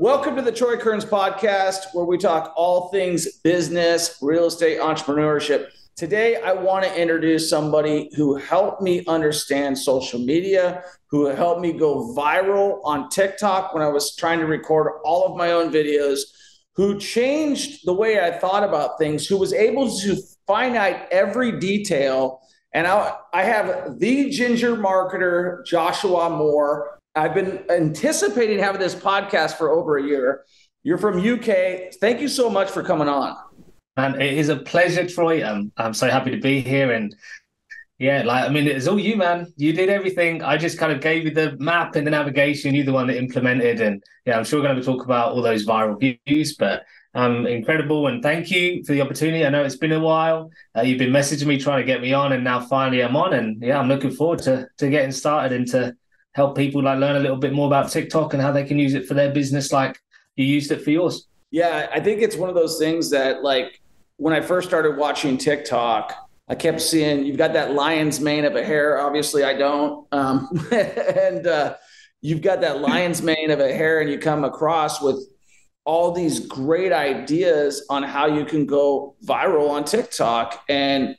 Welcome to the Troy Kearns podcast, where we talk all things business, real estate, entrepreneurship. Today, I want to introduce somebody who helped me understand social media, who helped me go viral on TikTok when I was trying to record all of my own videos, who changed the way I thought about things, who was able to out every detail. And I, I have the ginger marketer, Joshua Moore. I've been anticipating having this podcast for over a year. You're from UK. Thank you so much for coming on. And it is a pleasure, Troy. I'm, I'm so happy to be here. And yeah, like, I mean, it's all you, man. You did everything. I just kind of gave you the map and the navigation. You're the one that implemented. And yeah, I'm sure we're going to talk about all those viral views, but um, incredible. And thank you for the opportunity. I know it's been a while. Uh, you've been messaging me trying to get me on, and now finally I'm on. And yeah, I'm looking forward to, to getting started and to help people like learn a little bit more about TikTok and how they can use it for their business like you used it for yours. Yeah, I think it's one of those things that like when I first started watching TikTok, I kept seeing you've got that lion's mane of a hair. Obviously, I don't. Um, and uh, you've got that lion's mane of a hair, and you come across with all these great ideas on how you can go viral on TikTok. And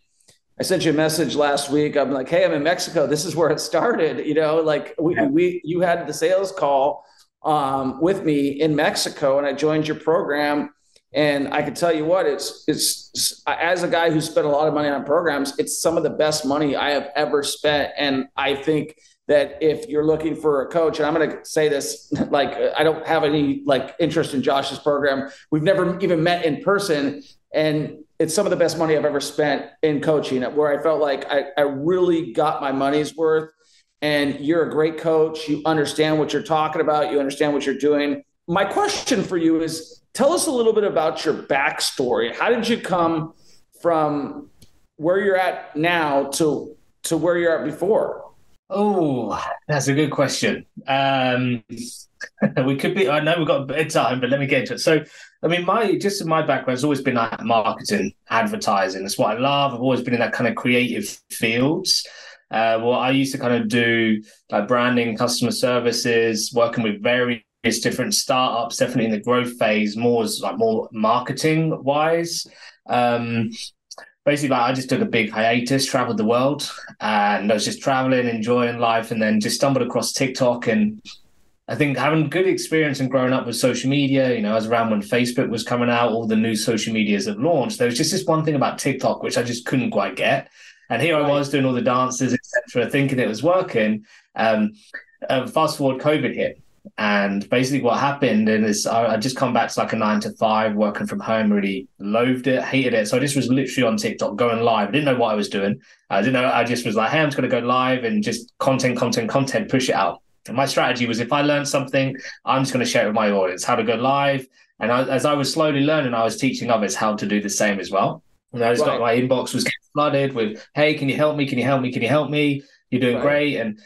I sent you a message last week. I'm like, hey, I'm in Mexico. This is where it started. You know, like we, yeah. we you had the sales call um, with me in Mexico, and I joined your program. And I can tell you what, it's it's as a guy who spent a lot of money on programs, it's some of the best money I have ever spent. And I think that if you're looking for a coach, and I'm going to say this, like I don't have any like interest in Josh's program. We've never even met in person, and it's some of the best money I've ever spent in coaching, where I felt like I, I really got my money's worth. And you're a great coach. You understand what you're talking about. You understand what you're doing. My question for you is tell us a little bit about your backstory. How did you come from where you're at now to to where you're at before? Oh, that's a good question. Um, we could be. I know we've got a bit of time, but let me get into it. So, I mean, my just my background has always been like marketing, advertising. That's what I love. I've always been in that kind of creative fields. Uh, well, I used to kind of do like branding, customer services, working with various different startups, definitely in the growth phase, more as like more marketing wise. Um, basically, like, I just took a big hiatus, traveled the world, and I was just traveling, enjoying life, and then just stumbled across TikTok and I think having good experience and growing up with social media, you know, as around when Facebook was coming out, all the new social medias have launched. There was just this one thing about TikTok which I just couldn't quite get. And here right. I was doing all the dances, etc., thinking it was working. Um, uh, fast forward, COVID hit, and basically what happened is I, I just come back to like a nine to five, working from home. Really loathed it, hated it. So I just was literally on TikTok going live. I didn't know what I was doing. I didn't know. I just was like, hey, I'm just going to go live and just content, content, content, push it out my strategy was if I learned something, I'm just going to share it with my audience, how to go live. And I, as I was slowly learning, I was teaching others how to do the same as well. And I just right. got my inbox was flooded with, "Hey, can you help me? Can you help me? Can you help me? You're doing right. great." And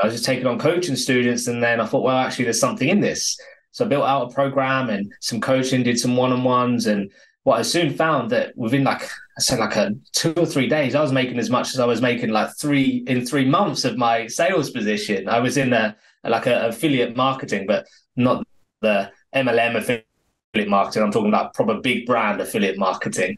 I was just taking on coaching students, and then I thought, well, actually, there's something in this. So I built out a program and some coaching, did some one-on-ones, and what I soon found that within like I said like a two or three days, I was making as much as I was making like three in three months of my sales position. I was in a like a affiliate marketing, but not the MLM affiliate marketing. I'm talking about proper big brand affiliate marketing.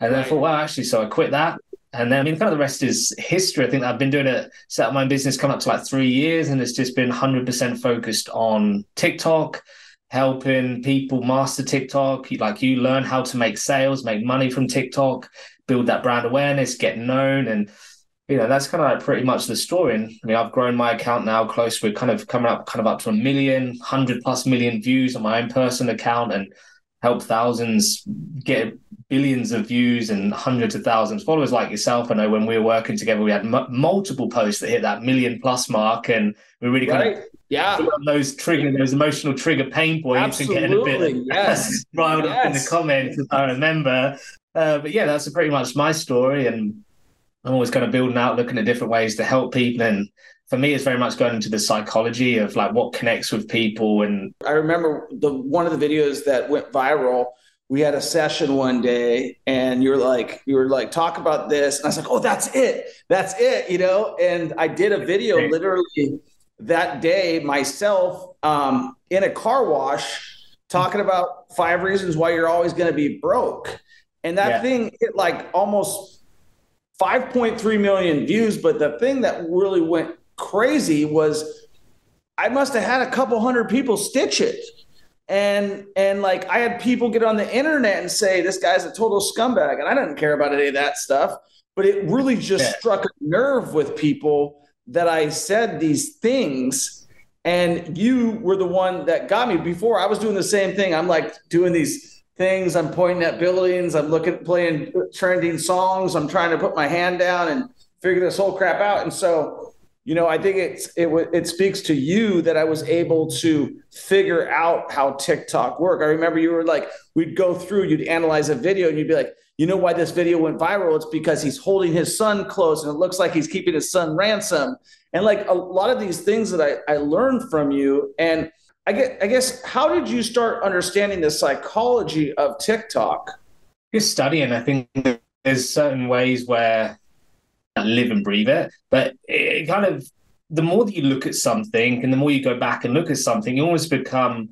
And then I thought, well, actually, so I quit that. And then I mean, kind of the rest is history. I think I've been doing it, set up my business come up to like three years, and it's just been 100% focused on TikTok helping people master TikTok. Like you learn how to make sales, make money from TikTok, build that brand awareness, get known. And, you know, that's kind of like pretty much the story. And I mean, I've grown my account now close. We're kind of coming up kind of up to a million, hundred plus million views on my own personal account and help thousands get billions of views and hundreds of thousands of followers like yourself. I know when we were working together, we had m- multiple posts that hit that million plus mark, and we really right. kind of yeah those trigger those emotional trigger pain points Absolutely. and getting a bit yes. riled yes. up in the comments. I remember, uh, but yeah, that's pretty much my story, and I'm always kind of building out, looking at different ways to help people and for me it's very much going into the psychology of like what connects with people and i remember the one of the videos that went viral we had a session one day and you were like you were like talk about this and i was like oh that's it that's it you know and i did a video literally that day myself um, in a car wash talking about five reasons why you're always going to be broke. And that Yeah. thing hit like almost 5.3 million views. But the thing that really went crazy was I must have had a couple hundred people stitch it. And and like I had people get on the internet and say this guy's a total scumbag, and I didn't care about any of that stuff. But it really just Yeah. struck a nerve with people that I said these things, and you were the one that got me. Before I was doing the same thing. I'm like doing these things. I'm pointing at buildings. I'm looking, playing trending songs. I'm trying to put my hand down and figure this whole crap out. And so, you know, I think it's it it speaks to you that I was able to figure out how TikTok work. I remember you were like, we'd go through, you'd analyze a video, and you'd be like, you know why this video went viral? It's because he's holding his son close, and it looks like he's keeping his son ransom. And like a lot of these things that I, I learned from you, and I get, I guess, how did you start understanding the psychology of TikTok? just studying. I think there's certain ways where live and breathe it, but it kind of the more that you look at something and the more you go back and look at something, you almost become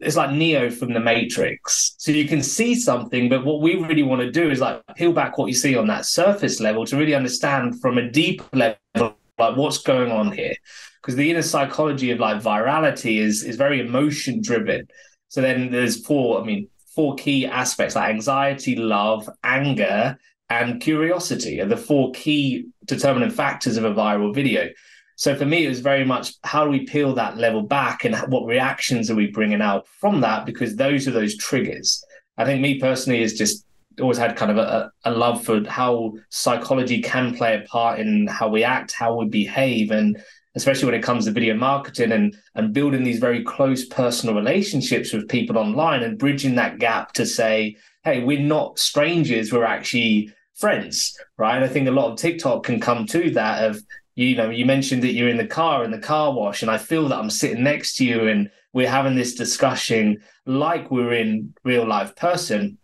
it's like Neo from the Matrix. So you can see something, but what we really want to do is like peel back what you see on that surface level to really understand from a deep level like what's going on here. Because the inner psychology of like virality is is very emotion driven. So then there's four, I mean, four key aspects like anxiety, love, anger, and curiosity are the four key determining factors of a viral video. So for me, it was very much how do we peel that level back and what reactions are we bringing out from that? Because those are those triggers. I think me personally is just always had kind of a, a love for how psychology can play a part in how we act, how we behave, and especially when it comes to video marketing and and building these very close personal relationships with people online and bridging that gap to say, hey, we're not strangers, we're actually friends, right? I think a lot of TikTok can come to that of you know, you mentioned that you're in the car in the car wash, and I feel that I'm sitting next to you and we're having this discussion like we're in real life person.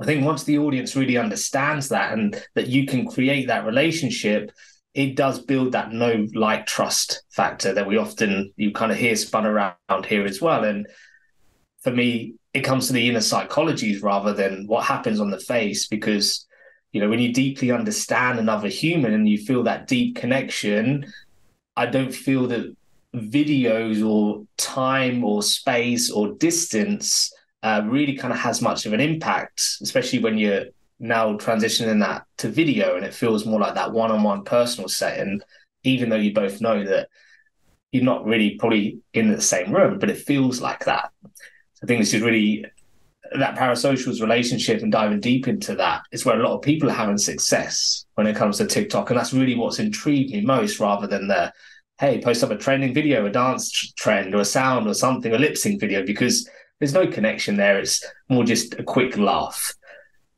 I think once the audience really understands that and that you can create that relationship, it does build that no like trust factor that we often you kind of hear spun around here as well. And for me, it comes to the inner psychologies rather than what happens on the face because you know when you deeply understand another human and you feel that deep connection i don't feel that videos or time or space or distance uh, really kind of has much of an impact especially when you're now transitioning that to video and it feels more like that one-on-one personal setting even though you both know that you're not really probably in the same room but it feels like that. I think this is really that parasocials relationship and diving deep into that is where a lot of people are having success when it comes to TikTok. And that's really what's intrigued me most rather than the, hey, post up a trending video, a dance trend or a sound or something, a lip sync video, because there's no connection there. It's more just a quick laugh.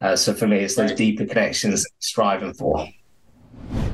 Uh, so for me, it's those deeper connections striving for.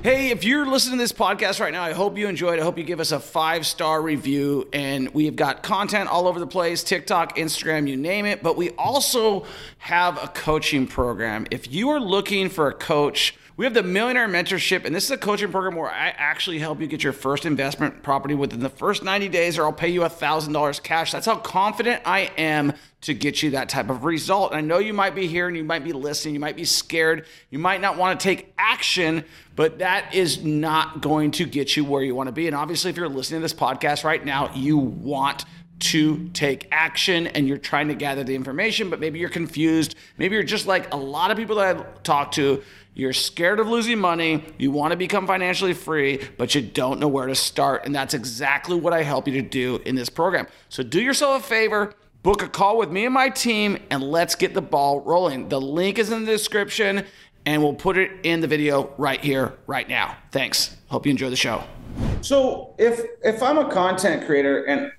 Hey, if you're listening to this podcast right now, I hope you enjoyed. I hope you give us a five star review. And we've got content all over the place TikTok, Instagram, you name it. But we also have a coaching program. If you are looking for a coach, we have the Millionaire Mentorship, and this is a coaching program where I actually help you get your first investment property within the first 90 days, or I'll pay you $1,000 cash. That's how confident I am to get you that type of result. And I know you might be here and you might be listening, you might be scared, you might not want to take action, but that is not going to get you where you want to be. And obviously, if you're listening to this podcast right now, you want to take action and you're trying to gather the information, but maybe you're confused. Maybe you're just like a lot of people that I've talked to. You're scared of losing money. You want to become financially free, but you don't know where to start. And that's exactly what I help you to do in this program. So do yourself a favor, book a call with me and my team, and let's get the ball rolling. The link is in the description, and we'll put it in the video right here, right now. Thanks. Hope you enjoy the show. So if if I'm a content creator and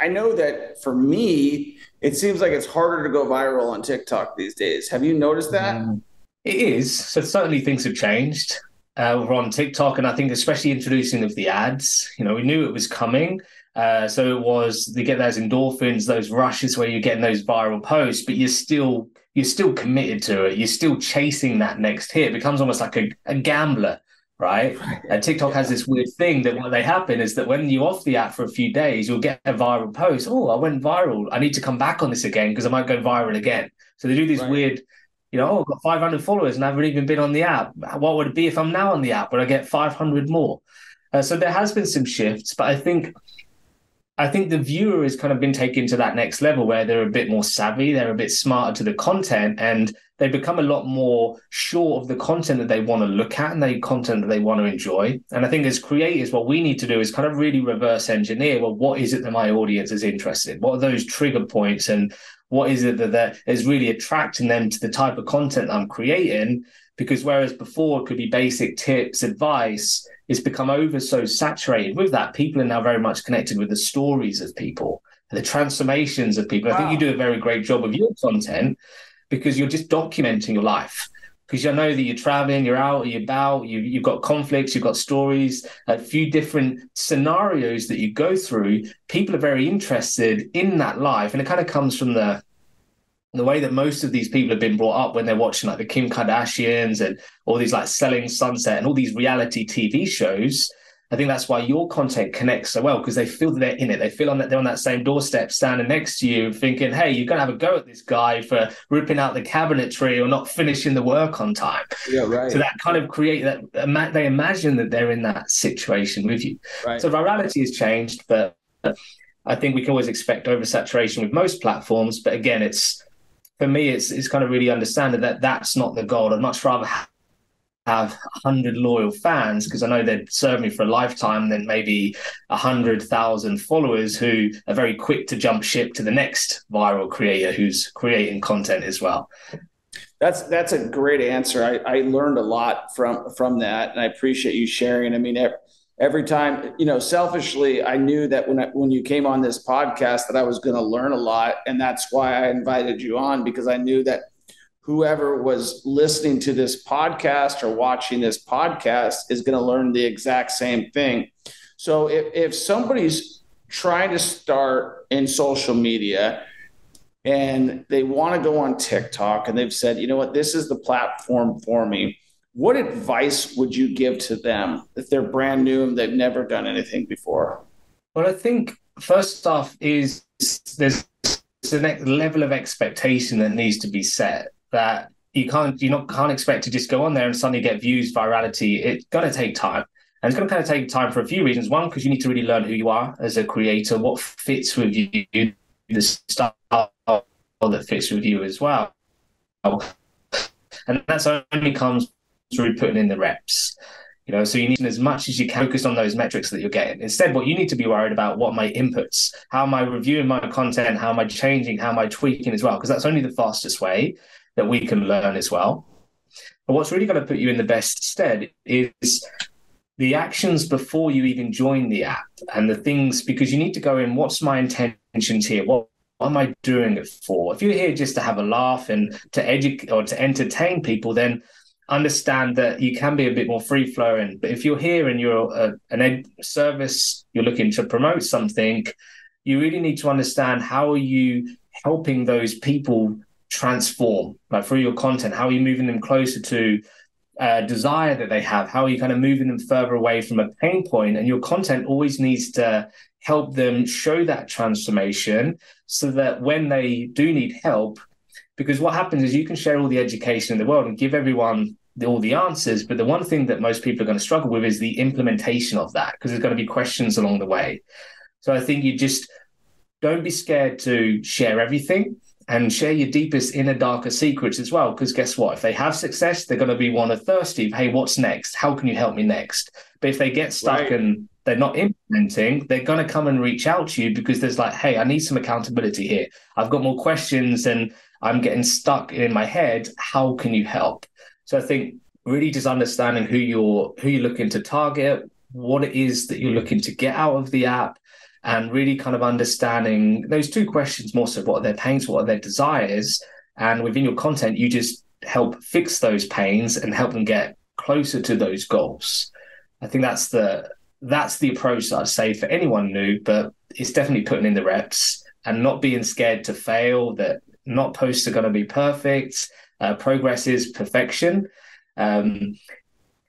I know that for me, it seems like it's harder to go viral on TikTok these days. Have you noticed that? It is. So certainly things have changed. Uh, we're on TikTok, and I think especially introducing of the ads. You know, we knew it was coming. Uh, so it was they get those endorphins, those rushes where you're getting those viral posts, but you're still you're still committed to it. You're still chasing that next hit. It becomes almost like a, a gambler right? And TikTok has this weird thing that what they happen is that when you're off the app for a few days, you'll get a viral post. Oh, I went viral. I need to come back on this again because I might go viral again. So they do these right. weird, you know, oh, I've got 500 followers and I haven't even been on the app. What would it be if I'm now on the app? Would I get 500 more? Uh, so there has been some shifts, but I think I think the viewer has kind of been taken to that next level where they're a bit more savvy, they're a bit smarter to the content, and they become a lot more sure of the content that they want to look at and the content that they want to enjoy. And I think as creators, what we need to do is kind of really reverse engineer well, what is it that my audience is interested in? What are those trigger points and what is it that, that is really attracting them to the type of content I'm creating? Because whereas before it could be basic tips, advice, it's become over so saturated with that. People are now very much connected with the stories of people, the transformations of people. Wow. I think you do a very great job of your content because you're just documenting your life. Because you know that you're traveling, you're out, you're about, you, you've got conflicts, you've got stories, a few different scenarios that you go through. People are very interested in that life. And it kind of comes from the the way that most of these people have been brought up when they're watching like the Kim Kardashians and all these like Selling Sunset and all these reality TV shows. I think that's why your content connects so well because they feel that they're in it. They feel on that they're on that same doorstep, standing next to you, thinking, "Hey, you're gonna have a go at this guy for ripping out the cabinetry or not finishing the work on time." Yeah, right. So that kind of create that they imagine that they're in that situation with you. Right. So virality has changed, but I think we can always expect oversaturation with most platforms. But again, it's for me, it's it's kind of really understanding that that's not the goal. I'd much rather have a hundred loyal fans because I know they'd serve me for a lifetime than maybe a hundred thousand followers who are very quick to jump ship to the next viral creator who's creating content as well. That's that's a great answer. I, I learned a lot from from that, and I appreciate you sharing. I mean, every time you know selfishly i knew that when I, when you came on this podcast that i was going to learn a lot and that's why i invited you on because i knew that whoever was listening to this podcast or watching this podcast is going to learn the exact same thing. So if, if somebody's trying to start in social media and they want to go on tiktok and they've said you know what? This is the platform for me what advice would you give to them if they're brand new and they've never done anything before? Well, I think first off is there's a level of expectation that needs to be set that you can't you not can't expect to just go on there and suddenly get views virality. It's gonna take time. And it's going to kind of take time for a few reasons. One, because you need to really learn who you are as a creator, what fits with you, the style that fits with you as well. And that's only comes through putting in the reps. You know, so you need as much as you can focus on those metrics that you're getting. Instead, what you need to be worried about what my inputs, how am I reviewing my content, how am I changing, how am I tweaking as well? Because that's only the fastest way that we can learn as well. But what's really going to put you in the best stead is the actions before you even join the app and the things because you need to go in what's my intentions here what, what am i doing it for if you're here just to have a laugh and to educate or to entertain people then understand that you can be a bit more free flowing. But if you're here and you're a, an ed service, you're looking to promote something, you really need to understand how are you helping those people transform, like through your content. How are you moving them closer to uh, desire that they have? How are you kind of moving them further away from a pain point? And your content always needs to help them show that transformation so that when they do need help, because what happens is you can share all the education in the world and give everyone the, all the answers, but the one thing that most people are going to struggle with is the implementation of that because there's going to be questions along the way. So I think you just don't be scared to share everything and share your deepest inner darker secrets as well because guess what? If they have success they're going to be one of thirsty. Hey what's next? How can you help me next? But if they get stuck right. and they're not implementing they're going to come and reach out to you because there's like hey i need some accountability here. I've got more questions and I'm getting stuck in my head. How can you help? So I think really just understanding who you're who you're looking to target, what it is that you're looking to get out of the app, and really kind of understanding those two questions more so what are their pains, what are their desires, and within your content, you just help fix those pains and help them get closer to those goals. I think that's the that's the approach that I'd say for anyone new, but it's definitely putting in the reps and not being scared to fail. That not posts are going to be perfect. Uh, progress is perfection. Um,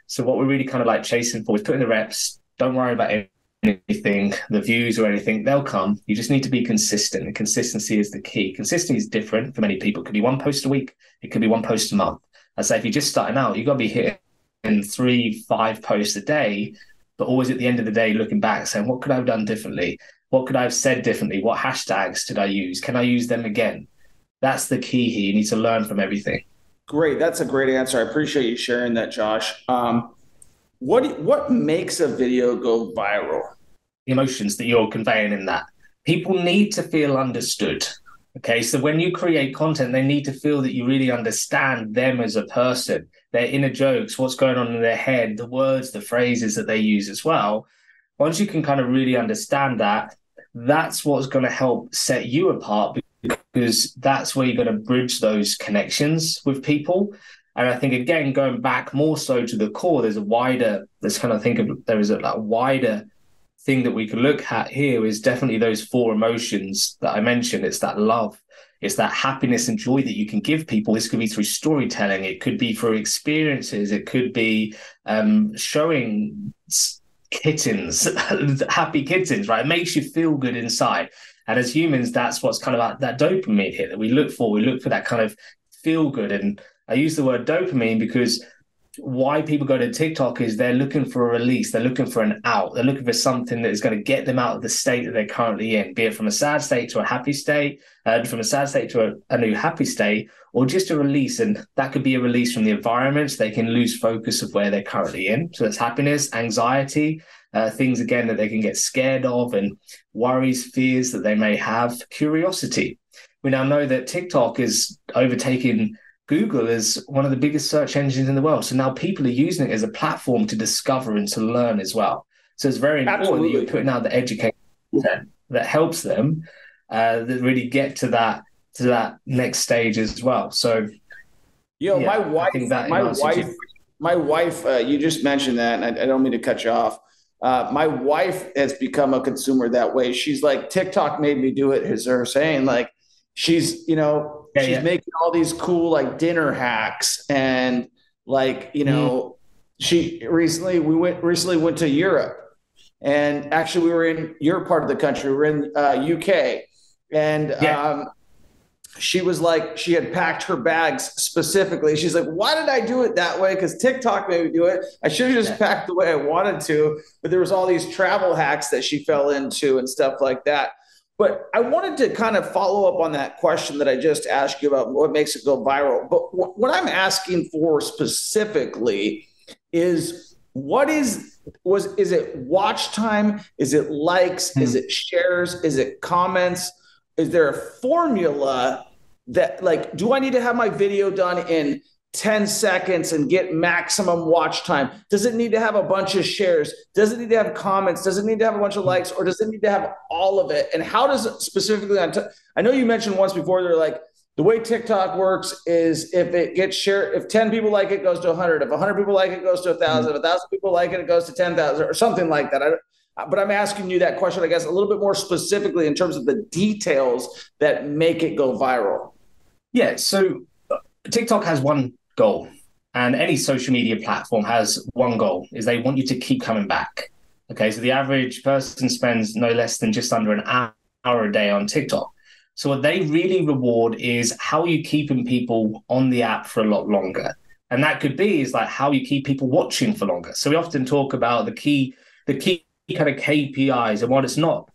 So what we're really kind of like chasing for is putting the reps. Don't worry about anything, the views or anything. They'll come. You just need to be consistent. And consistency is the key. Consistency is different for many people. It could be one post a week. It could be one post a month. I say if you're just starting out, you've got to be hitting three, five posts a day, but always at the end of the day, looking back, saying, what could I have done differently? What could I have said differently? What hashtags did I use? Can I use them again? That's the key here. You need to learn from everything. Great. That's a great answer. I appreciate you sharing that, Josh. Um, what what makes a video go viral? The emotions that you're conveying in that. People need to feel understood. Okay, so when you create content, they need to feel that you really understand them as a person, their inner jokes, what's going on in their head, the words, the phrases that they use as well. Once you can kind of really understand that, that's what's going to help set you apart because that's where you're going to bridge those connections with people. And I think again, going back more so to the core, there's a wider, let's kind of think of there is a like, wider thing that we can look at here is definitely those four emotions that I mentioned. It's that love, it's that happiness and joy that you can give people. This could be through storytelling, it could be through experiences, it could be um, showing kittens, happy kittens, right? It makes you feel good inside. And as humans, that's what's kind of like that dopamine hit that we look for. We look for that kind of feel good. And I use the word dopamine because why people go to TikTok is they're looking for a release, they're looking for an out, they're looking for something that is going to get them out of the state that they're currently in, be it from a sad state to a happy state, and from a sad state to a, a, new happy state, or just a release. And that could be a release from the environment. So they can lose focus of where they're currently in. So that's happiness, anxiety, uh, things again that they can get scared of, and worries, fears that they may have, curiosity. We now know that TikTok is overtaking Google as one of the biggest search engines in the world. So now people are using it as a platform to discover and to learn as well. So it's very important Absolutely. that you're putting out the education that helps them uh, that really get to that to that next stage as well. So, yo, yeah, my wife, my wife, my wife. Uh, you just mentioned that, and I, I, don't mean to cut you off. Uh, my wife has become a consumer that way. She's like, TikTok made me do it. Is her saying like, she's you know yeah, she's yeah. making all these cool like dinner hacks and like you know mm. she recently we went recently went to Europe and actually we were in your part of the country we are in uh, UK and yeah. um, she was like she had packed her bags specifically she's like why did i do it that way because tiktok made me do it i should have just packed the way i wanted to but there was all these travel hacks that she fell into and stuff like that but I wanted to kind of follow up on that question that I just asked you about what makes it go viral. But what I'm asking for specifically is what is was is it watch time? Is it likes? Hmm. Is it shares? Is it comments? Is there a formula that like do I need to have my video done in 10 seconds and get maximum watch time? Does it need to have a bunch of shares? Does it need to have comments? Does it need to have a bunch of hmm. likes or does it need to have all of it? And how does it specifically on t- I know you mentioned once before they're like the way TikTok works is if it gets shared, if 10 people like it, goes to 100. If 100 people like it, it goes to 1,000. If 1,000 people like it, it goes to 10,000 hmm. or something like that. I, Uh, but I'm asking you that question, I guess, a little bit more specifically in terms of the details that make it go viral. Yeah. So uh, TikTok has one goal, and any social media platform has one goal: is they want you to keep coming back. Okay, so the average person spends no less than just under an hour a day on TikTok. So what they really reward is how you keeping people on the app for a lot longer. And that could be is like how you keep people watching for longer. So we often talk about the key, the key kind of KPIs and what it's not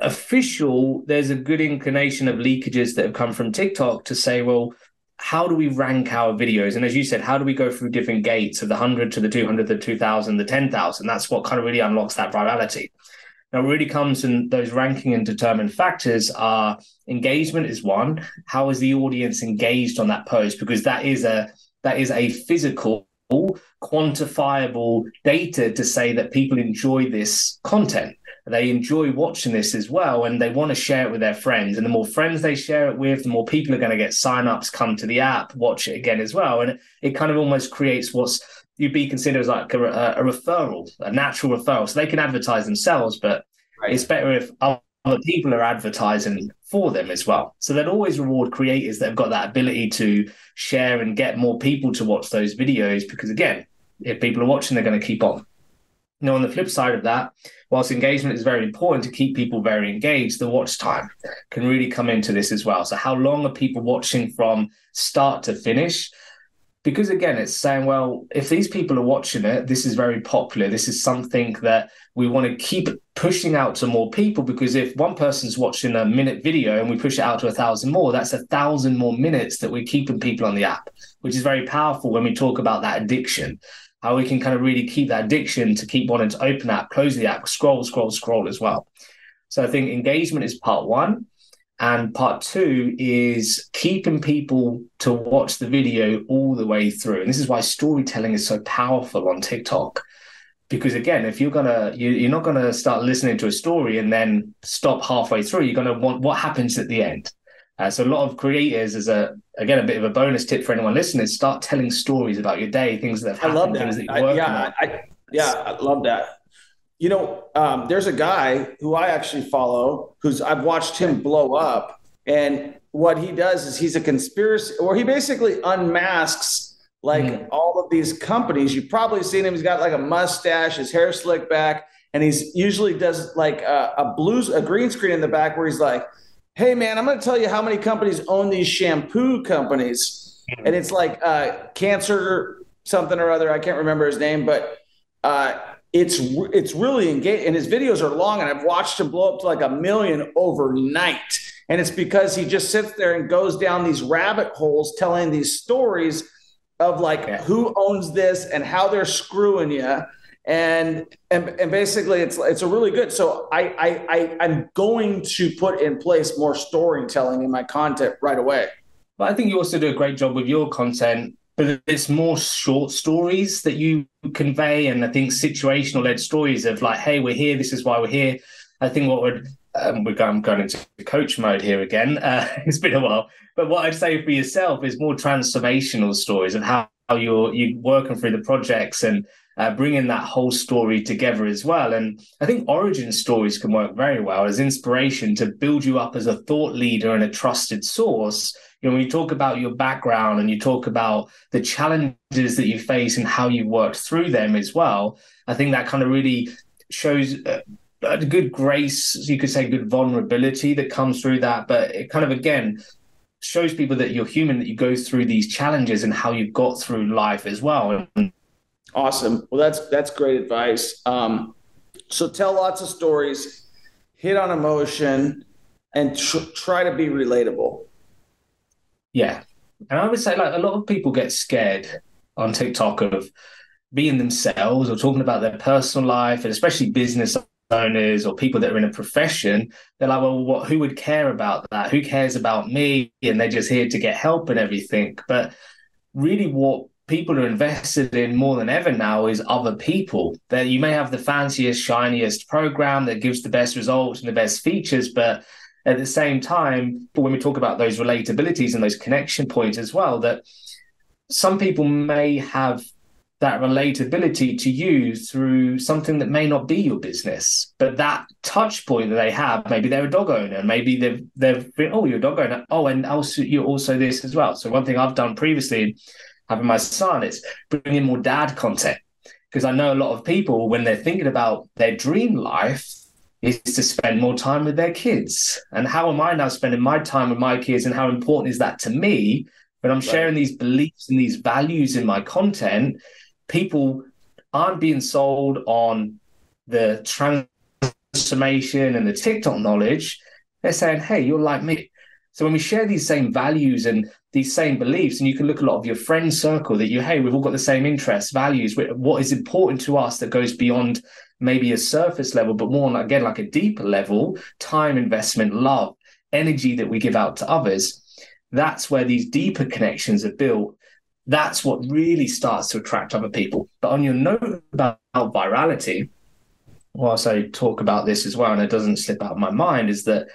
official, there's a good inclination of leakages that have come from TikTok to say, well, how do we rank our videos? And as you said, how do we go through different gates of the 100 to the 200, the 2000, the 10,000? That's what kind of really unlocks that virality. Now, it really comes in those ranking and determined factors are engagement is one. How is the audience engaged on that post? Because that is a that is a physical, quantifiable data to say that people enjoy this content. They enjoy watching this as well and they want to share it with their friends. And the more friends they share it with the more people are going to get sign-ups come to the app watch it again as well. And it, kind of almost creates what's you'd be considered as like a, a, referral a natural referral. So they can advertise themselves but right. it's better if other people are advertising for them as well so they'd always reward creators that have got that ability to share and get more people to watch those videos because again If people are watching, they're going to keep on. Now, on the flip side of that, whilst engagement is very important to keep people very engaged, the watch time can really come into this as well. So, how long are people watching from start to finish? Because again, it's saying, well, if these people are watching it, this is very popular. This is something that we want to keep pushing out to more people. Because if one person's watching a minute video and we push it out to a thousand more, that's a thousand more minutes that we're keeping people on the app, which is very powerful when we talk about that addiction how we can kind of really keep that addiction to keep wanting to open app, close the app, scroll, scroll, scroll as well. So I think engagement is part one. And part two is keeping people to watch the video all the way through. And this is why storytelling is so powerful on TikTok. Because again, if you're gonna, you, you're not gonna start listening to a story and then stop halfway through. You're gonna want what happens at the end. Uh, so a lot of creators, is a again a bit of a bonus tip for anyone listening, start telling stories about your day, things that have happened, I love that. things that you're working I, yeah, I, yeah, I love that. You know, um, there's a guy who I actually follow who's I've watched him blow up, and what he does is he's a conspiracy, or he basically unmasks like mm. all of these companies. You've probably seen him. He's got like a mustache, his hair slicked back, and he's usually does like a, a blues, a green screen in the back where he's like hey man, I'm going to tell you how many companies own these shampoo companies, mm-hmm. and it's like uh, cancer something or other. I can't remember his name, but uh, it's it's really engaged. And his videos are long, and I've watched him blow up to like a million overnight. And it's because he just sits there and goes down these rabbit holes, telling these stories of like yeah. who owns this and how they're screwing you and and and basically it's it's a really good so I, I i i'm going to put in place more storytelling in my content right away. But i think you also do a great job with your content but it's more short stories that you convey and i think situational led stories of like hey we're here this is why we're here. I think what would um, we're going, going into coach mode here again uh, it's been a while but what i'd say for yourself is more transformational stories and how, how you're you working through the projects and uh, bringing that whole story together as well. And I think origin stories can work very well as inspiration to build you up as a thought leader and a trusted source. You know, when you talk about your background and you talk about the challenges that you face and how you worked through them as well, I think that kind of really shows. Uh, a good grace, you could say, good vulnerability that comes through that. But it kind of again shows people that you're human, that you go through these challenges and how you've got through life as well. Awesome. Well, that's that's great advice. Um, so tell lots of stories, hit on emotion, and tr- try to be relatable. Yeah, and I would say like a lot of people get scared on TikTok of being themselves or talking about their personal life, and especially business owners or people that are in a profession. They're like, well, what? Who would care about that? Who cares about me? And they're just here to get help and everything. But really, what people are invested in more than ever now is other people. That you may have the fanciest, shiniest program that gives the best results and the best features, but at the same time, when we talk about those relatabilities and those connection points as well, that some people may have that relatability to you through something that may not be your business, but that touch point that they have, maybe they're a dog owner, maybe they've they've been, oh, you're a dog owner, oh, and also you're also this as well. So one thing I've done previously having my son, it's bringing more dad content. Because I know a lot of people, when they're thinking about their dream life, is to spend more time with their kids. And how am I now spending my time with my kids? And how important is that to me? When I'm right. sharing these beliefs and these values in my content, people aren't being sold on the transformation and the TikTok knowledge. They're saying, hey, you're like me. So when we share these same values and these same beliefs, and you can look a lot of your friend circle that you, hey, we've all got the same interests, values, what is important to us that goes beyond maybe a surface level, but more again like a deeper level, time investment, love, energy that we give out to others. That's where these deeper connections are built. That's what really starts to attract other people. But on your note about virality, whilst I talk about this as well, and it doesn't slip out of my mind, is that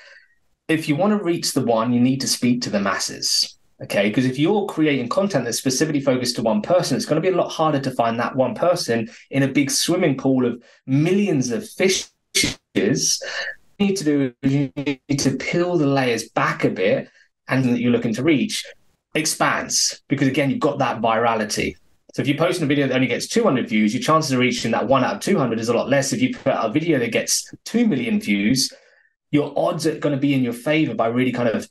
if you want to reach the one, you need to speak to the masses. Okay. Because if you're creating content that's specifically focused to one person, it's going to be a lot harder to find that one person in a big swimming pool of millions of fishes. You need to do is you need to peel the layers back a bit and that you're looking to reach expands because again you've got that virality So if you're posting a video that only gets 200 views, your chances of reaching that one out of 200 is a lot less. If you put out a video that gets 2 million views, your odds are going to be in your favor by really kind of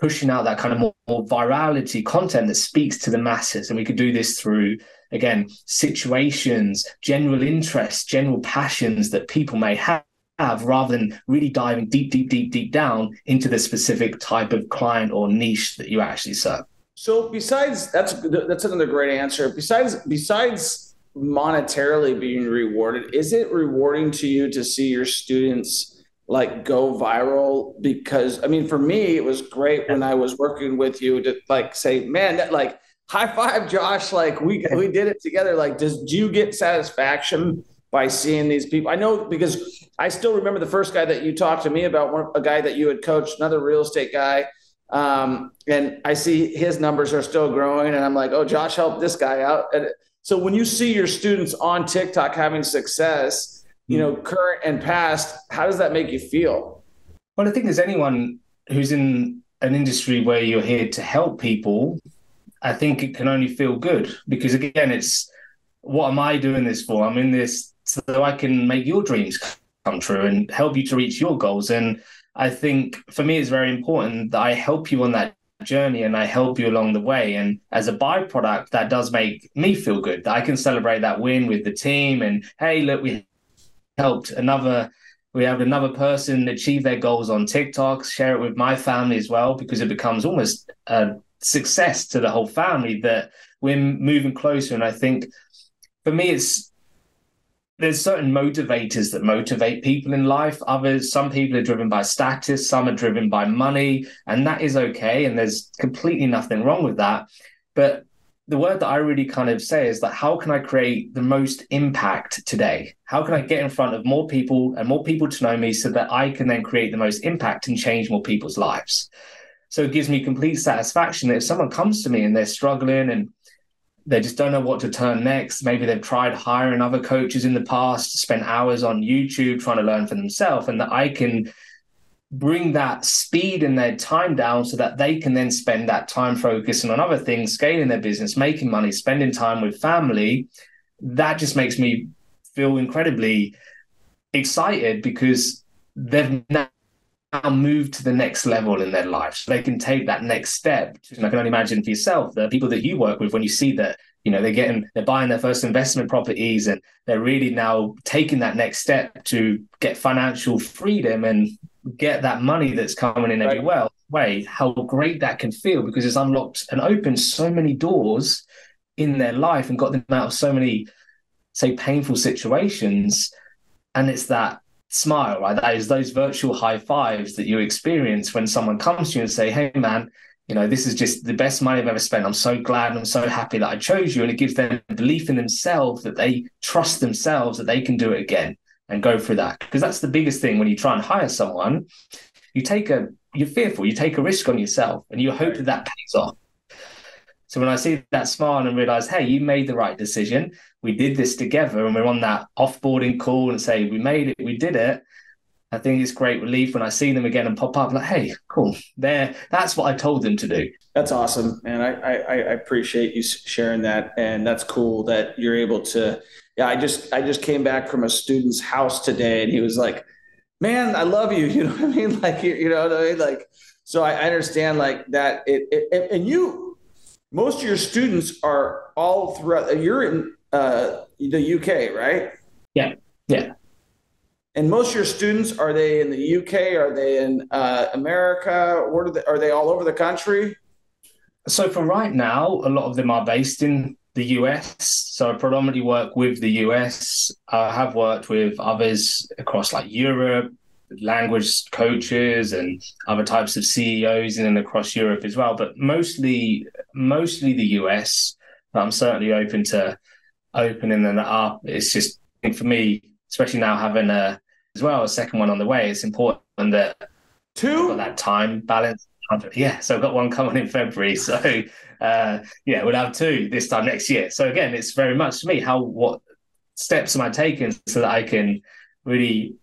pushing out that kind of more, more, virality content that speaks to the masses. And we could do this through, again, situations, general interests, general passions that people may have. Have, rather than really diving deep, deep, deep, deep down into the specific type of client or niche that you actually serve. So, besides that's that's another great answer. Besides besides monetarily being rewarded, is it rewarding to you to see your students like go viral? Because i mean for me it was great when i was working with you to like say man that like high five josh like we we did it together. Like does do you get satisfaction by seeing these people i know because i still remember the first guy that you talked to me about one, a guy that you had coached another real estate guy um, and i see his numbers are still growing and i'm like oh josh helped this guy out and so when you see your students on tiktok having success you know, current and past, how does that make you feel? Well, I think as anyone who's in an industry where you're here to help people, I think it can only feel good because again, it's what am I doing this for? I'm in this so I can make your dreams come true and help you to reach your goals. And I think for me, it's very important that I help you on that journey and I help you along the way. And as a byproduct, that does make me feel good that I can celebrate that win with the team. And hey, look, we helped another we have another person achieve their goals on TikTok, share it with my family as well, because it becomes almost a success to the whole family that we're moving closer. And I think for me, it's there's certain motivators that motivate people in life. Others, some people are driven by status, some are driven by money, and that is okay. And there's completely nothing wrong with that. But the word that I really kind of say is that how can I create the most impact today? How can I get in front of more people and more people to know me so that I can then create the most impact and change more people's lives? So it gives me complete satisfaction that if someone comes to me and they're struggling and they just don't know what to turn next, maybe they've tried hiring other coaches in the past, spent hours on YouTube trying to learn for themselves, and that I can bring that speed and their time down so that they can then spend that time focusing on other things, scaling their business, making money, spending time with family, that just makes me feel incredibly excited because they've now moved to the next level in their life. So they can take that next step. And I can only imagine for yourself, the people that you work with, when you see that, you know, they're getting, they're buying their first investment properties and they're really now taking that next step to get financial freedom and get that money that's coming in every well way, how great that can feel because it's unlocked and opened so many doors in their life and got them out of so many, say, painful situations. And it's that smile, right? That is those virtual high fives that you experience when someone comes to you and say, Hey man, you know, this is just the best money I've ever spent. I'm so glad I'm so happy that I chose you. And it gives them belief in themselves that they trust themselves that they can do it again and go through that because that's the biggest thing when you try and hire someone you take a you're fearful you take a risk on yourself and you hope that that pays off so when i see that smile and realize hey you made the right decision we did this together and we're on that offboarding call and say we made it we did it i think it's great relief when i see them again and pop up like hey cool there that's what i told them to do that's awesome and I, I i appreciate you sharing that and that's cool that you're able to yeah, I just I just came back from a student's house today, and he was like, "Man, I love you." You know what I mean? Like you know what I mean? Like so I understand like that. It, it and you, most of your students are all throughout. You're in uh, the UK, right? Yeah, yeah. And most of your students are they in the UK? Are they in uh, America? Where are they, are they all over the country? So for right now, a lot of them are based in the US. So I predominantly work with the US. I have worked with others across like Europe, language coaches and other types of CEOs in and then across Europe as well. But mostly mostly the US. But I'm certainly open to opening that up. It's just for me, especially now having a as well a second one on the way, it's important that two that time balance. Yeah, so I've got one coming in February. So uh, yeah, we'll have two this time next year. So again, it's very much to me how what steps am I taking so that I can really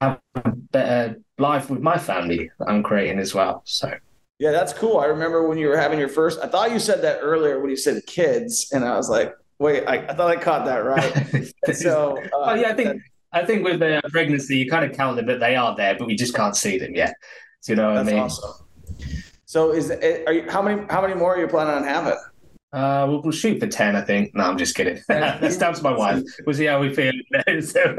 have a better life with my family that I'm creating as well. So Yeah, that's cool. I remember when you were having your first. I thought you said that earlier when you said kids, and I was like, wait, I, I thought I caught that right. so, uh, oh, yeah, I think I think with the pregnancy, you kind of count them but they are there, but we just can't see them yet. So, you know what I mean? Awesome. So, is it, are you how many how many more are you planning on having? Uh, we'll, we'll shoot for ten, I think. No, I'm just kidding. That's my wife. We'll see how we feel. so,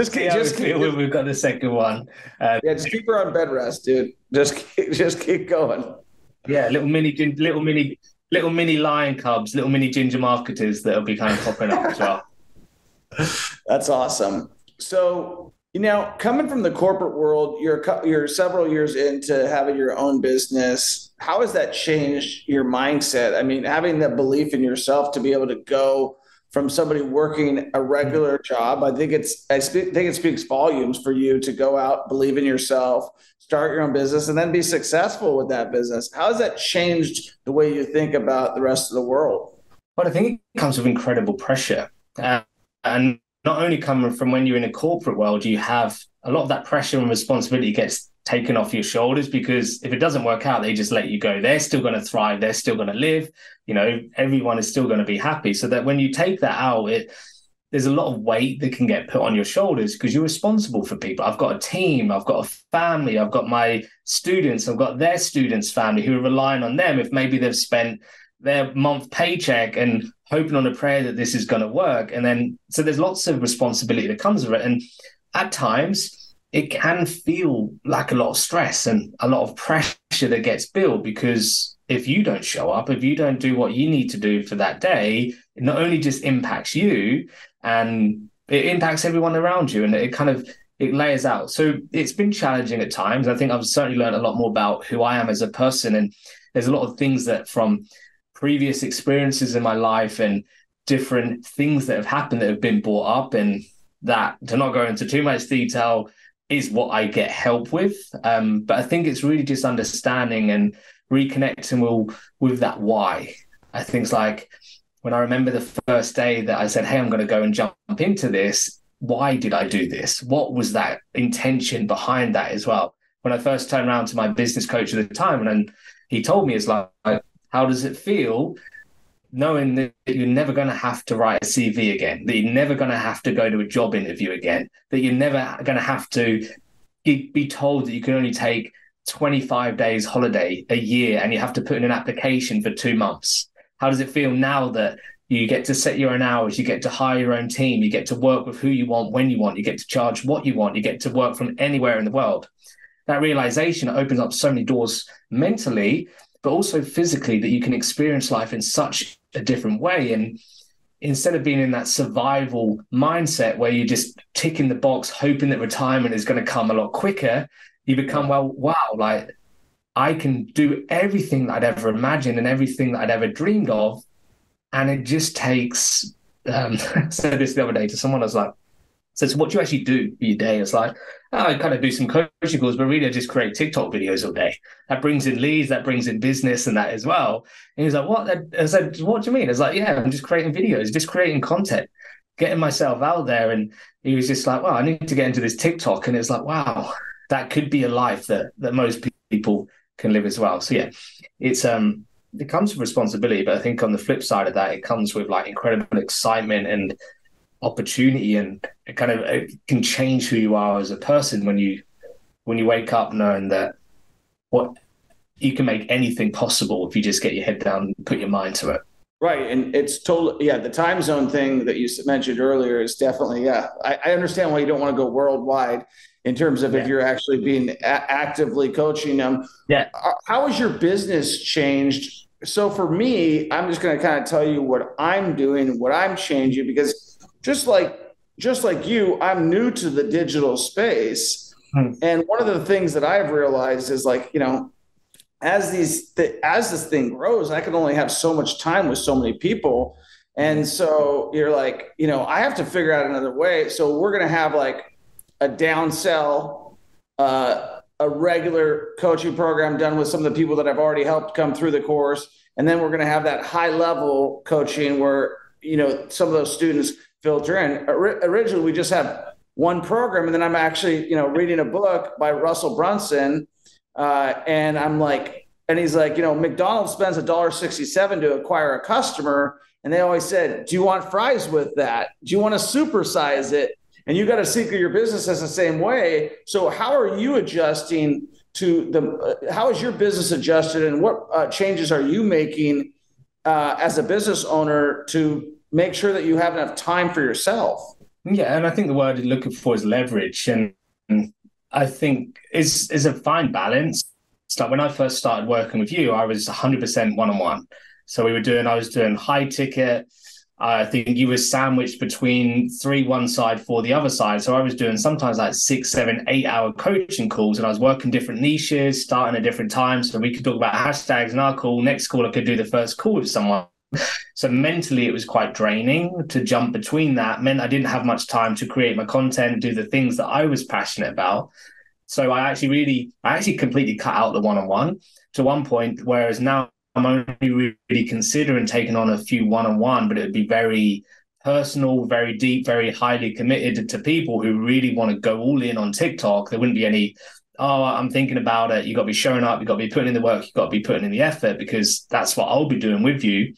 just keep, just keep, feel we've got the second one. Uh, yeah, just keep her on bed rest, dude. Just keep, just keep going. Yeah, little mini, little mini, little mini lion cubs, little mini ginger marketers that'll be kind of popping up as well. That's awesome. So you know, coming from the corporate world, you're you're several years into having your own business. How has that changed your mindset? I mean, having that belief in yourself to be able to go from somebody working a regular job, I think it's I think it speaks volumes for you to go out, believe in yourself, start your own business, and then be successful with that business. How has that changed the way you think about the rest of the world? Well, I think it comes with incredible pressure, uh, and not only coming from when you're in a corporate world, you have a lot of that pressure and responsibility gets taken off your shoulders because if it doesn't work out, they just let you go. They're still going to thrive. They're still going to live. You know, everyone is still going to be happy. So that when you take that out, it there's a lot of weight that can get put on your shoulders because you're responsible for people. I've got a team, I've got a family, I've got my students, I've got their students' family who are relying on them. If maybe they've spent their month paycheck and hoping on a prayer that this is going to work. And then, so there's lots of responsibility that comes with it. And at times, it can feel like a lot of stress and a lot of pressure that gets built because if you don't show up, if you don't do what you need to do for that day, it not only just impacts you and it impacts everyone around you and it kind of it layers out. So it's been challenging at times. I think I've certainly learned a lot more about who I am as a person. And there's a lot of things that from previous experiences in my life and different things that have happened that have been brought up and that to not go into too much detail is what I get help with. Um, but I think it's really just understanding and reconnecting with, with that why. I think it's like when I remember the first day that I said, Hey, I'm going to go and jump into this. Why did I do this? What was that intention behind that as well? When I first turned around to my business coach at the time, and he told me, it's like, how does it feel knowing that you're never going to have to write a CV again, that you're never going to have to go to a job interview again, that you're never going to have to be told that you can only take 25 days holiday a year and you have to put in an application for two months? How does it feel now that you get to set your own hours, you get to hire your own team, you get to work with who you want, when you want, you get to charge what you want, you get to work from anywhere in the world? That realization opens up so many doors mentally but also physically that you can experience life in such a different way. And instead of being in that survival mindset where you're just ticking the box, hoping that retirement is going to come a lot quicker, you become, well, wow, like I can do everything that I'd ever imagined and everything that I'd ever dreamed of. And it just takes, um, I said this the other day to someone, I was like, so what do you actually do for your day? It's like, oh, I kind of do some coaching calls, but really I just create TikTok videos all day. That brings in leads, that brings in business and that as well. And he's like, what? I said, what do you mean? It's like, yeah, I'm just creating videos, just creating content, getting myself out there. And he was just like, well, I need to get into this TikTok. And it's like, wow, that could be a life that that most people can live as well. So yeah, it's um it comes with responsibility, but I think on the flip side of that, it comes with like incredible excitement and opportunity and it kind of it can change who you are as a person when you when you wake up knowing that what you can make anything possible if you just get your head down and put your mind to it. Right and it's totally yeah the time zone thing that you mentioned earlier is definitely yeah i, I understand why you don't want to go worldwide in terms of yeah. if you're actually being a- actively coaching them. Yeah. Uh, how has your business changed? So for me i'm just going to kind of tell you what i'm doing what i'm changing because just like just like you, I'm new to the digital space. Hmm. And one of the things that I've realized is like, you know, as these th- as this thing grows, I can only have so much time with so many people. And so you're like, you know, I have to figure out another way. So we're gonna have like a downsell, uh, a regular coaching program done with some of the people that I've already helped come through the course. And then we're gonna have that high level coaching where, you know, some of those students filter in. Originally, we just have one program, and then I'm actually, you know, reading a book by Russell Brunson, uh, and I'm like, and he's like, you know, McDonald's spends a dollar sixty-seven to acquire a customer, and they always said, "Do you want fries with that? Do you want to supersize it?" And you got to of your business as the same way. So, how are you adjusting to the? Uh, how is your business adjusted, and what uh, changes are you making uh, as a business owner to make sure that you have enough time for yourself? Yeah, and I think the word you're looking for is leverage, and I think is is a fine balance. So when I first started working with you, I was 100% one on one. So we were doing, I was doing high ticket. I think you were sandwiched between three one side, four the other side. So I was doing sometimes like six, seven, eight hour coaching calls, and I was working different niches, starting at different times. So we could talk about hashtags in our call. Next call, I could do the first call with someone. So mentally, it was quite draining to jump between that. Meant I didn't have much time to create my content, do the things that I was passionate about. So I actually really, I actually completely cut out the one on one to one point, whereas now I'm only really considering taking on a few one on one, but it would be very personal, very deep, very highly committed to people who really want to go all in on TikTok. There wouldn't be any, oh, I'm thinking about it. You got to be showing up. You got to be putting in the work. You got to be putting in the effort because that's what I'll be doing with you.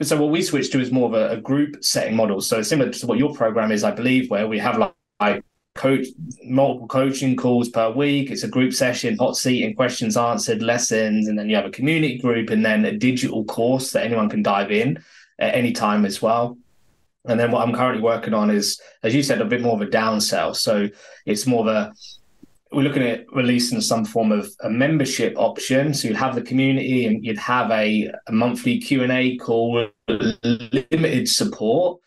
But so what we switched to is more of a, a group setting model. So similar to what your program is, I believe, where we have like, like coach multiple coaching calls per week. It's a group session, hot seat and questions answered, lessons, and then you have a community group and then a digital course that anyone can dive in at any time as well. And then what I'm currently working on is, as you said, a bit more of a downsell. So it's more of a we're looking at releasing some form of a membership option. So you'd have the community and you'd have a, a monthly Q and A call, limited support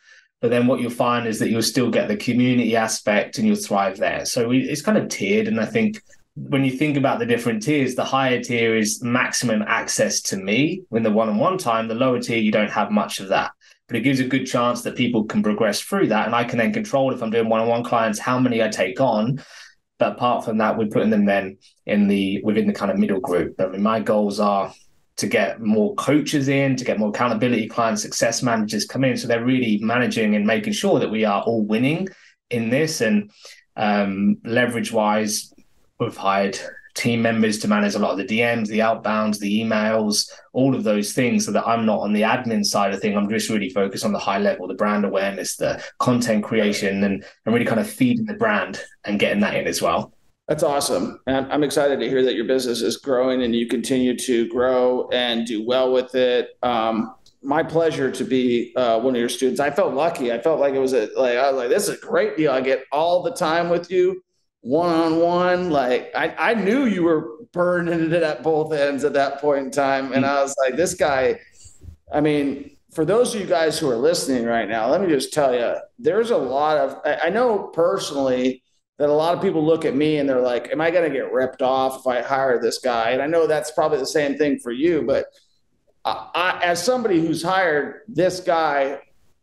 but then what you'll find is that you'll still get the community aspect and you'll thrive there. So we, it's kind of tiered. And I think when you think about the different tiers, the higher tier is maximum access to me. When the one on one time, the lower tier, you don't have much of that. But it gives a good chance that people can progress through that. And I can then control if I'm doing one on one clients, how many I take on. But apart from that, we're putting them then in the within the kind of middle group. I mean, my goals are to get more coaches in, to get more accountability client success managers come in. So they're really managing and making sure that we are all winning in this. And um, leverage wise, we've hired team members to manage a lot of the DMs, the outbounds, the emails, all of those things so that I'm not on the admin side of thing. I'm just really focused on the high level, the brand awareness, the content creation, and, and really kind of feeding the brand and getting that in as well. That's awesome. And I'm excited to hear that your business is growing and you continue to grow and do well with it. Um, my pleasure to be uh, one of your students. I felt lucky. I felt like it was a like I was like, this is a great deal. I get all the time with you, one on one. Like I, I knew you were burning it at both ends at that point in time, and I was like, this guy. I mean, for those of you guys who are listening right now, let me just tell you, there's a lot of. I, I know personally that a lot of people look at me and they're like, Am I going to get ripped off if I hire this guy? And I know that's probably the same thing for you, but I, I, as somebody who's hired this guy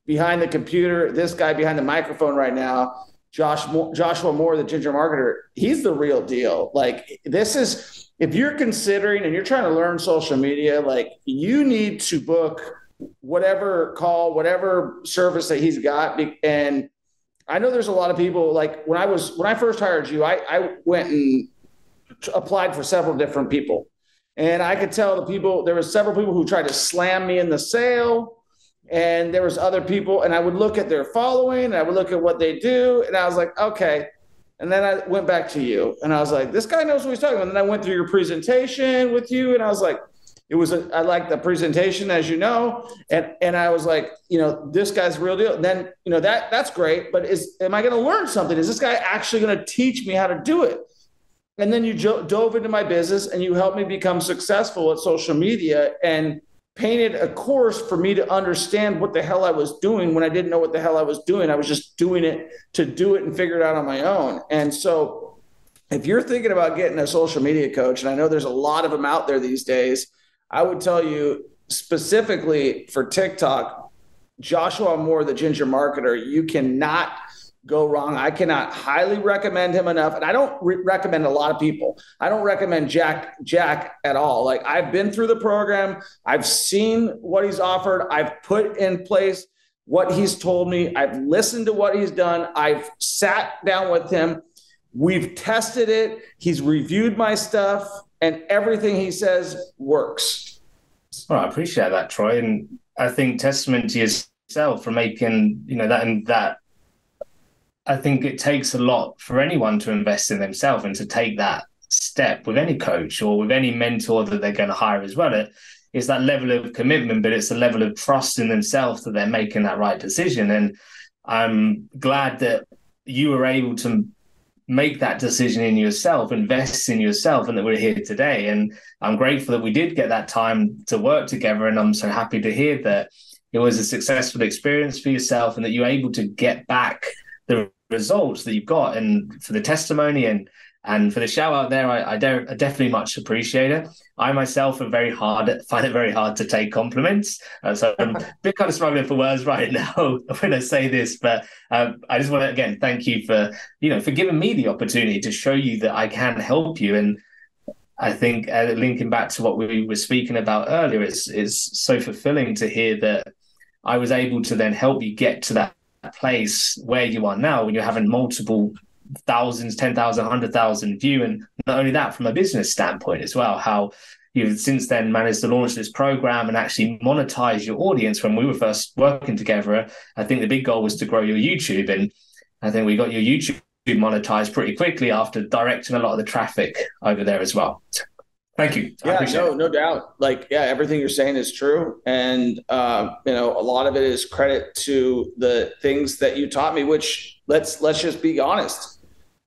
behind the computer, this guy behind the microphone right now, Josh Joshua Moore, the ginger marketer, he's the real deal. Like this is if you're considering and you're trying to learn social media, like you need to book whatever call, whatever service that he's got, and I know there's a lot of people like when I was when I first hired you, I, I went and applied for several different people. And I could tell the people there was several people who tried to slam me in the sale. And there was other people, and I would look at their following, and I would look at what they do, and I was like, okay. And then I went back to you, and I was like, this guy knows what he's talking about. And then I went through your presentation with you, and I was like, it was a, I like the presentation, as you know, and and I was like, you know, this guy's real deal. And then you know that that's great, but is am I going to learn something? Is this guy actually going to teach me how to do it? And then you jo- dove into my business and you helped me become successful at social media and painted a course for me to understand what the hell I was doing when I didn't know what the hell I was doing. I was just doing it to do it and figure it out on my own. And so if you're thinking about getting a social media coach, and I know there's a lot of them out there these days, I would tell you specifically for TikTok, Joshua Moore, the ginger marketer, you cannot go wrong. I cannot highly recommend him enough. And I don't re- recommend a lot of people. I don't recommend Jack Jack at all. Like I've been through the program. I've seen what he's offered. I've put in place what he's told me. I've listened to what he's done. I've sat down with him. We've tested it. He's reviewed my stuff and everything he says works. Well, I appreciate that, Troy, and I think testament to yourself for making you know that and that. I think it takes a lot for anyone to invest in themselves and to take that step with any coach or with any mentor that they're going to hire as well. It, it's that level of commitment, but it's a level of trust in themselves that they're making that right decision. And I'm glad that you were able to make that decision in yourself, invest in yourself, and that we're here today. And I'm grateful that we did get that time to work together. And I'm so happy to hear that it was a successful experience for yourself and that you're able to get back the results that you've got and for the testimony and and for the shout out there, I, I don't I definitely much appreciate it. I myself am very hard find it very hard to take compliments, uh, so I'm a bit kind of struggling for words right now when I say this. But um, I just want to again thank you for you know for giving me the opportunity to show you that I can help you. And I think uh, linking back to what we were speaking about earlier, it's it's so fulfilling to hear that I was able to then help you get to that place where you are now when you're having multiple thousands, 10,000, 100,000 view. And not only that, from a business standpoint as well, how you've since then managed to launch this program and actually monetize your audience. When we were first working together, I think the big goal was to grow your YouTube. And I think we got your YouTube monetized pretty quickly after directing a lot of the traffic over there as well. Thank you. yeah, no, it. no doubt. Like, yeah, everything you're saying is true, and uh, you know, a lot of it is credit to the things that you taught me. Which let's let's just be honest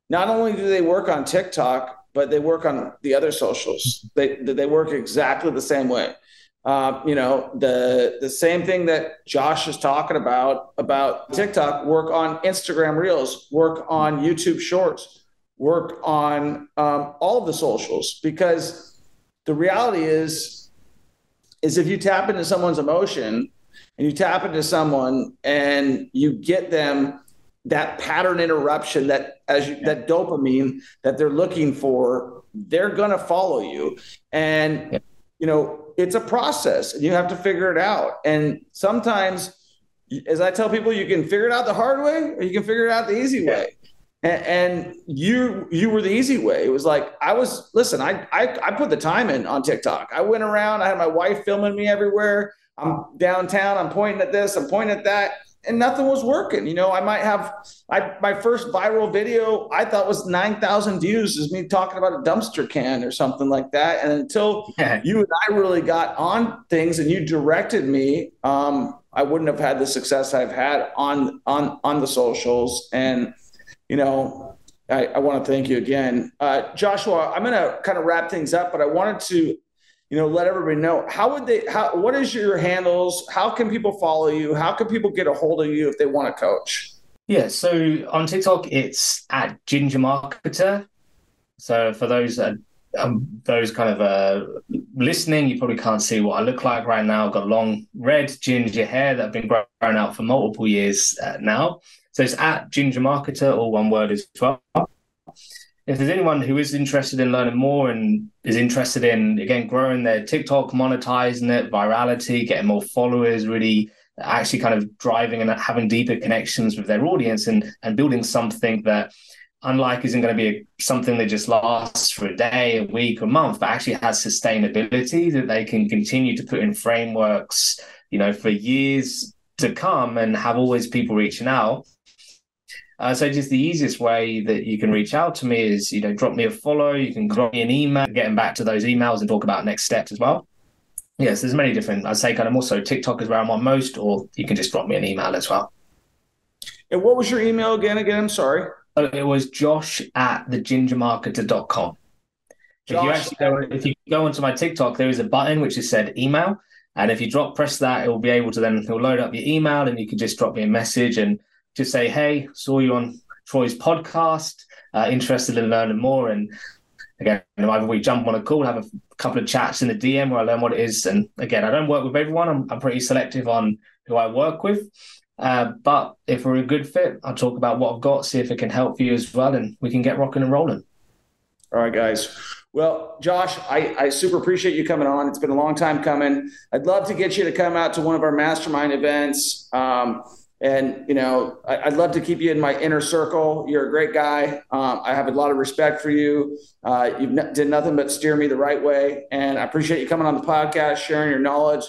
not only do they work on TikTok, but they work on the other socials. They they work exactly the same way. Uh, you know, the the same thing that Josh is talking about about TikTok. Work on Instagram Reels. Work on YouTube Shorts. Work on um, all the socials because the reality is is if you tap into someone's emotion and you tap into someone and you get them that pattern interruption that as you, that dopamine that they're looking for they're going to follow you. And yeah. you know it's a process and you have to figure it out. And sometimes as i tell people you can figure it out the hard way or you can figure it out the easy way and, and you you were the easy way it was like i was listen I, I i put the time in on tiktok i went around i had my wife filming me everywhere i'm downtown i'm pointing at this i'm pointing at that and nothing was working. You know, I might have I my first viral video I thought was nine thousand views is me talking about a dumpster can or something like that. And until yeah. you and I really got on things and you directed me, um, I wouldn't have had the success I've had on on on the socials. And you know, I, I want to thank you again, uh, Joshua. I'm going to kind of wrap things up, but I wanted to you know let everybody know how would they how what is your handles how can people follow you how can people get a hold of you if they want to coach yeah so on tiktok it's at ginger marketer so for those uh, um, those kind of uh, listening, you probably can't see what I look like right now. I've got long red ginger hair that I've been growing out for multiple years uh, now. So it's at ginger marketer, all one word as well if there's anyone who is interested in learning more and is interested in again growing their TikTok, monetizing it, virality, getting more followers, really actually kind of driving and having deeper connections with their audience and and building something that unlike isn't going to be a, something that just lasts for a day, a week, a month, but actually has sustainability that they can continue to put in frameworks, you know, for years to come and have always people reaching out uh, so just the easiest way that you can reach out to me is, you know, drop me a follow. You can drop me an email, getting back to those emails and talk about next steps as well. Yes, there's many different. I'd say kind of also TikTok is where I'm on most, or you can just drop me an email as well. And what was your email again? Again, I'm sorry. Uh, it was josh at thegingermarketer.com. Josh, if you actually go, if you go onto my TikTok, there is a button which is said email. And if you drop press that, it will be able to then it'll load up your email and you can just drop me a message and just say, hey, saw you on Troy's podcast, uh, interested in learning more. And again, either we jump on a call, have a couple of chats in the DM where I learn what it is. And again, I don't work with everyone. I'm, I'm pretty selective on who I work with. Uh, but if we're a good fit, I'll talk about what I've got, see if it can help you as well, and we can get rocking and rolling. All right, guys. Well, Josh, I, I super appreciate you coming on. It's been a long time coming. I'd love to get you to come out to one of our mastermind events. Um, And you know, I, would love to keep you in my inner circle. You're a great guy. Um, I have a lot of respect for you. Uh, you did nothing but steer me the right way, and I appreciate you coming on the podcast, sharing your knowledge,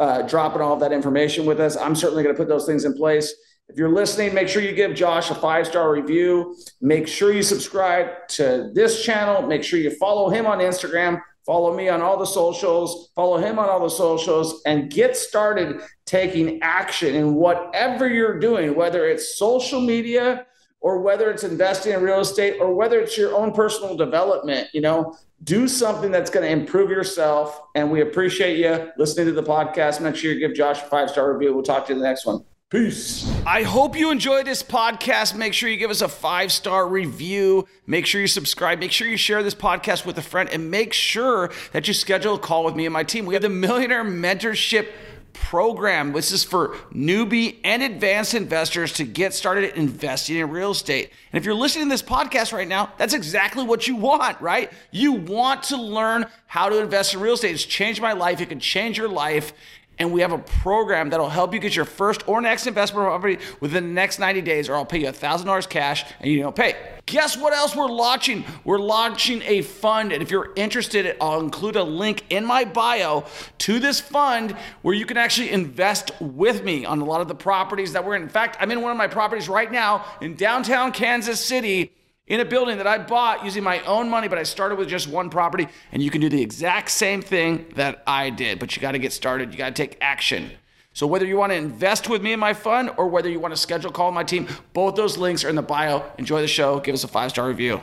uh, dropping all of that information with us. I'm certainly going to put those things in place. If you're listening, make sure you give Josh a five star review. Make sure you subscribe to this channel. Make sure you follow him on Instagram. Follow me on all the socials, follow him on all the socials, and get started taking action in whatever you're doing, whether it's social media or whether it's investing in real estate or whether it's your own personal development. You know, do something that's going to improve yourself. And we appreciate you listening to the podcast. Make sure you give Josh a five star review. We'll talk to you in the next one. Peace. I hope you enjoyed this podcast. Make sure you give us a five star review. Make sure you subscribe. Make sure you share this podcast with a friend and make sure that you schedule a call with me and my team. We have the Millionaire Mentorship Program. This is for newbie and advanced investors to get started investing in real estate. And if you're listening to this podcast right now, that's exactly what you want, right? You want to learn how to invest in real estate. It's changed my life. It can change your life and we have a program that'll help you get your first or next investment property within the next 90 days, or I'll pay you $1,000 cash and you don't pay. Guess what else we're launching? We're launching a fund. And if you're interested, I'll include a link in my bio to this fund where you can actually invest with me on a lot of the properties that we're in. In fact, I'm in one of my properties right now in downtown Kansas City in a building that I bought using my own money, but I started with just one property. And you can do the exact same thing that I did, but you got to get started. You got to take action. So whether you want to invest with me in my fund or whether you want to schedule call my team, both those links are in the bio. Enjoy the show. Give us a five star review.